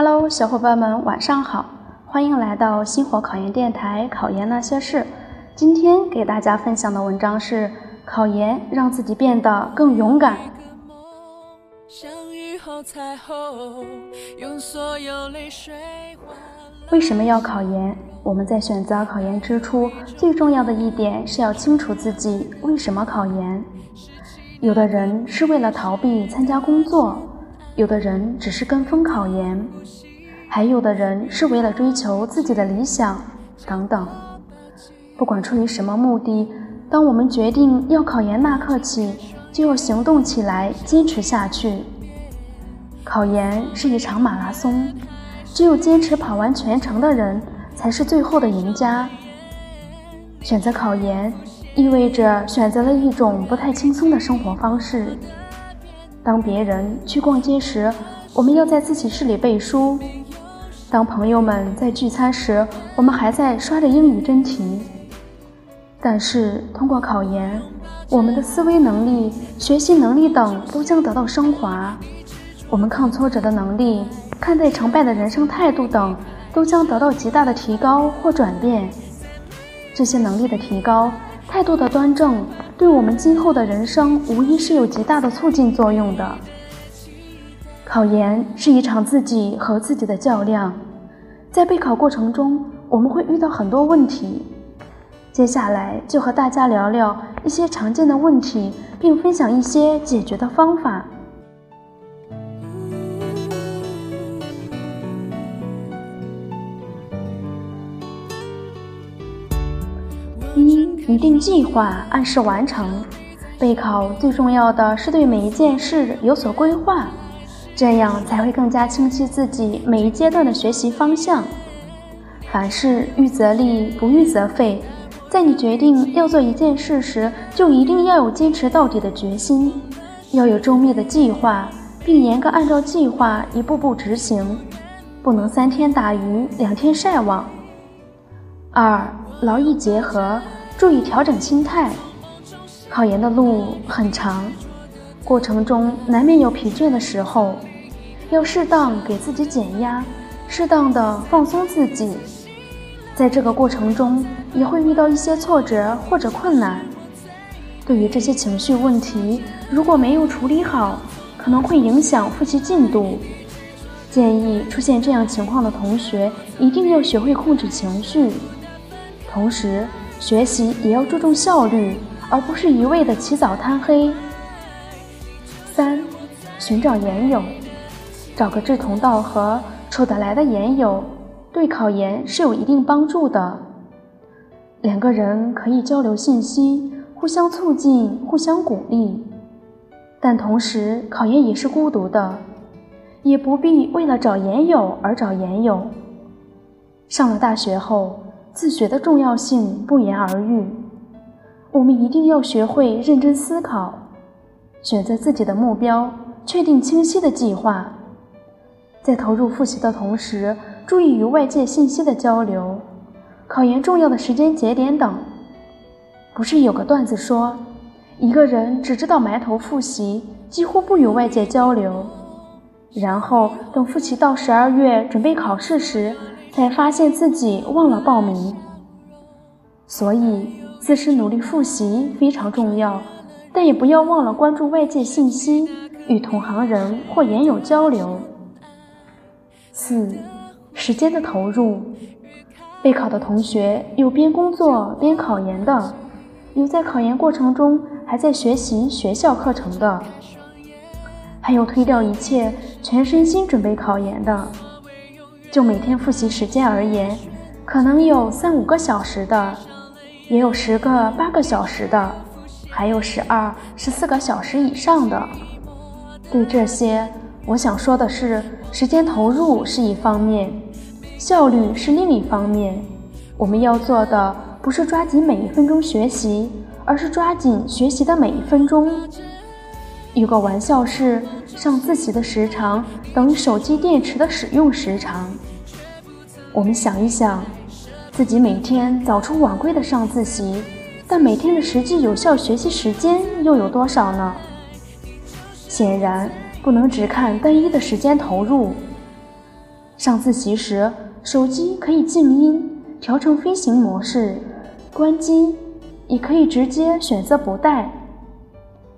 Hello，小伙伴们，晚上好，欢迎来到星火考研电台《考研那些事》。今天给大家分享的文章是：考研让自己变得更勇敢。为什么要考研？我们在选择考研之初，最重要的一点是要清楚自己为什么考研。有的人是为了逃避参加工作，有的人只是跟风考研，还有的人是为了追求自己的理想等等。不管出于什么目的，当我们决定要考研那刻起，就要行动起来，坚持下去。考研是一场马拉松，只有坚持跑完全程的人，才是最后的赢家。选择考研。意味着选择了一种不太轻松的生活方式。当别人去逛街时，我们要在自习室里背书；当朋友们在聚餐时，我们还在刷着英语真题。但是通过考研，我们的思维能力、学习能力等都将得到升华，我们抗挫折的能力、看待成败的人生态度等都将得到极大的提高或转变。这些能力的提高。态度的端正，对我们今后的人生无疑是有极大的促进作用的。考研是一场自己和自己的较量，在备考过程中，我们会遇到很多问题。接下来就和大家聊聊一些常见的问题，并分享一些解决的方法。一拟定计划，按时完成。备考最重要的是对每一件事有所规划，这样才会更加清晰自己每一阶段的学习方向。凡事预则立，不预则废。在你决定要做一件事时，就一定要有坚持到底的决心，要有周密的计划，并严格按照计划一步步执行，不能三天打鱼两天晒网。二。劳逸结合，注意调整心态。考研的路很长，过程中难免有疲倦的时候，要适当给自己减压，适当的放松自己。在这个过程中，也会遇到一些挫折或者困难。对于这些情绪问题，如果没有处理好，可能会影响复习进度。建议出现这样情况的同学，一定要学会控制情绪。同时，学习也要注重效率，而不是一味的起早贪黑。三，寻找研友，找个志同道合、处得来的研友，对考研是有一定帮助的。两个人可以交流信息，互相促进，互相鼓励。但同时，考研也是孤独的，也不必为了找研友而找研友。上了大学后。自学的重要性不言而喻，我们一定要学会认真思考，选择自己的目标，确定清晰的计划，在投入复习的同时，注意与外界信息的交流，考研重要的时间节点等。不是有个段子说，一个人只知道埋头复习，几乎不与外界交流，然后等复习到十二月准备考试时。才发现自己忘了报名，所以自身努力复习非常重要，但也不要忘了关注外界信息，与同行人或研友交流。四、时间的投入，备考的同学有边工作边考研的，有在考研过程中还在学习学校课程的，还有推掉一切全身心准备考研的。就每天复习时间而言，可能有三五个小时的，也有十个八个小时的，还有十二十四个小时以上的。对这些，我想说的是，时间投入是一方面，效率是另一方面。我们要做的不是抓紧每一分钟学习，而是抓紧学习的每一分钟。有个玩笑是，上自习的时长等于手机电池的使用时长。我们想一想，自己每天早出晚归的上自习，但每天的实际有效学习时间又有多少呢？显然不能只看单一的时间投入。上自习时，手机可以静音，调成飞行模式；关机，也可以直接选择不带。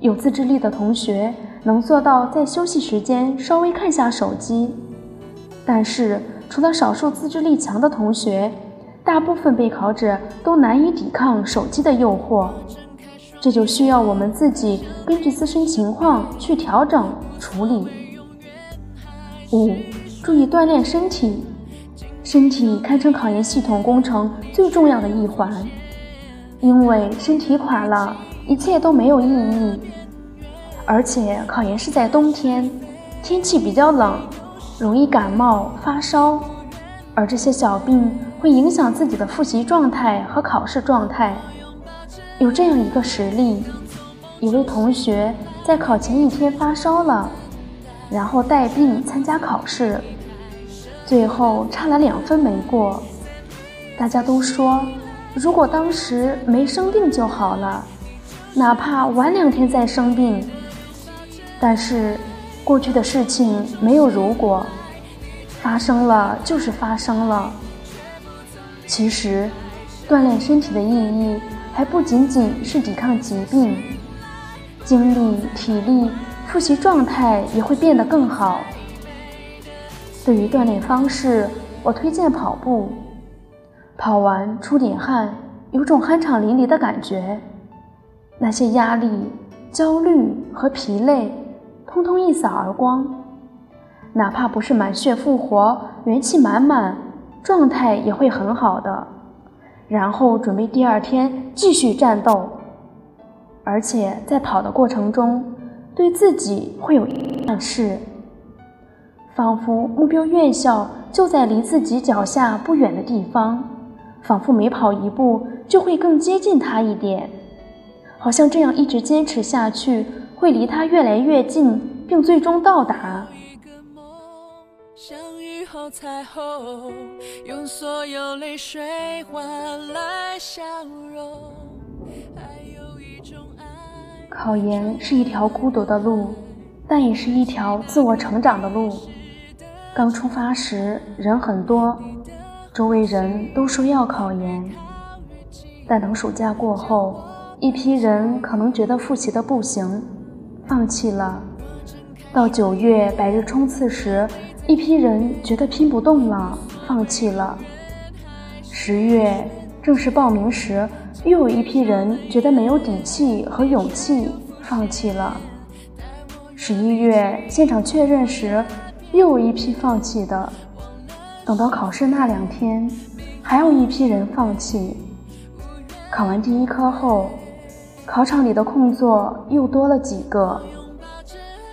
有自制力的同学能做到在休息时间稍微看下手机，但是除了少数自制力强的同学，大部分备考者都难以抵抗手机的诱惑。这就需要我们自己根据自身情况去调整处理。五、注意锻炼身体，身体堪称考研系统工程最重要的一环，因为身体垮了。一切都没有意义，而且考研是在冬天，天气比较冷，容易感冒发烧，而这些小病会影响自己的复习状态和考试状态。有这样一个实例：一位同学在考前一天发烧了，然后带病参加考试，最后差了两分没过。大家都说，如果当时没生病就好了。哪怕晚两天再生病，但是过去的事情没有如果，发生了就是发生了。其实，锻炼身体的意义还不仅仅是抵抗疾病，精力、体力、复习状态也会变得更好。对于锻炼方式，我推荐跑步，跑完出点汗，有种酣畅淋漓的感觉。那些压力、焦虑和疲累，通通一扫而光。哪怕不是满血复活、元气满满，状态也会很好的。然后准备第二天继续战斗，而且在跑的过程中，对自己会有暗示，仿佛目标院校就在离自己脚下不远的地方，仿佛每跑一步就会更接近它一点。好像这样一直坚持下去，会离他越来越近，并最终到达。考研是一条孤独的路，但也是一条自我成长的路。刚出发时人很多，周围人都说要考研，但等暑假过后。一批人可能觉得复习的不行，放弃了；到九月百日冲刺时，一批人觉得拼不动了，放弃了；十月正式报名时，又有一批人觉得没有底气和勇气，放弃了；十一月现场确认时，又有一批放弃的；等到考试那两天，还有一批人放弃。考完第一科后。考场里的空座又多了几个。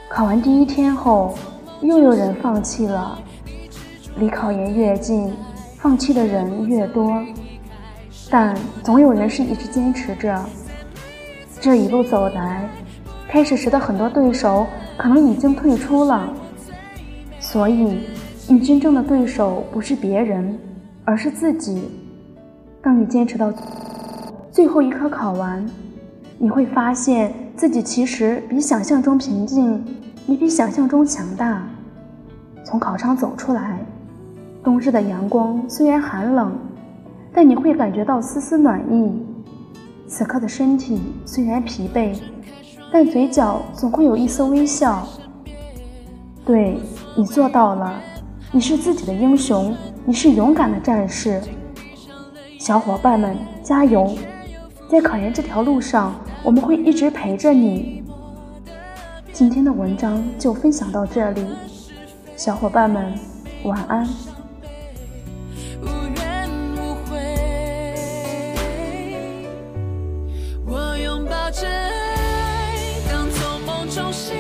考完第一天后，又有人放弃了。离考研越近，放弃的人越多，但总有人是一直坚持着。这一路走来，开始时的很多对手可能已经退出了，所以你真正的对手不是别人，而是自己。当你坚持到最后一科考完。你会发现自己其实比想象中平静，也比想象中强大。从考场走出来，冬日的阳光虽然寒冷，但你会感觉到丝丝暖意。此刻的身体虽然疲惫，但嘴角总会有一丝微笑。对你做到了，你是自己的英雄，你是勇敢的战士。小伙伴们，加油！在考研这条路上。我们会一直陪着你。今天的文章就分享到这里，小伙伴们晚安。我拥抱着爱，当从梦中醒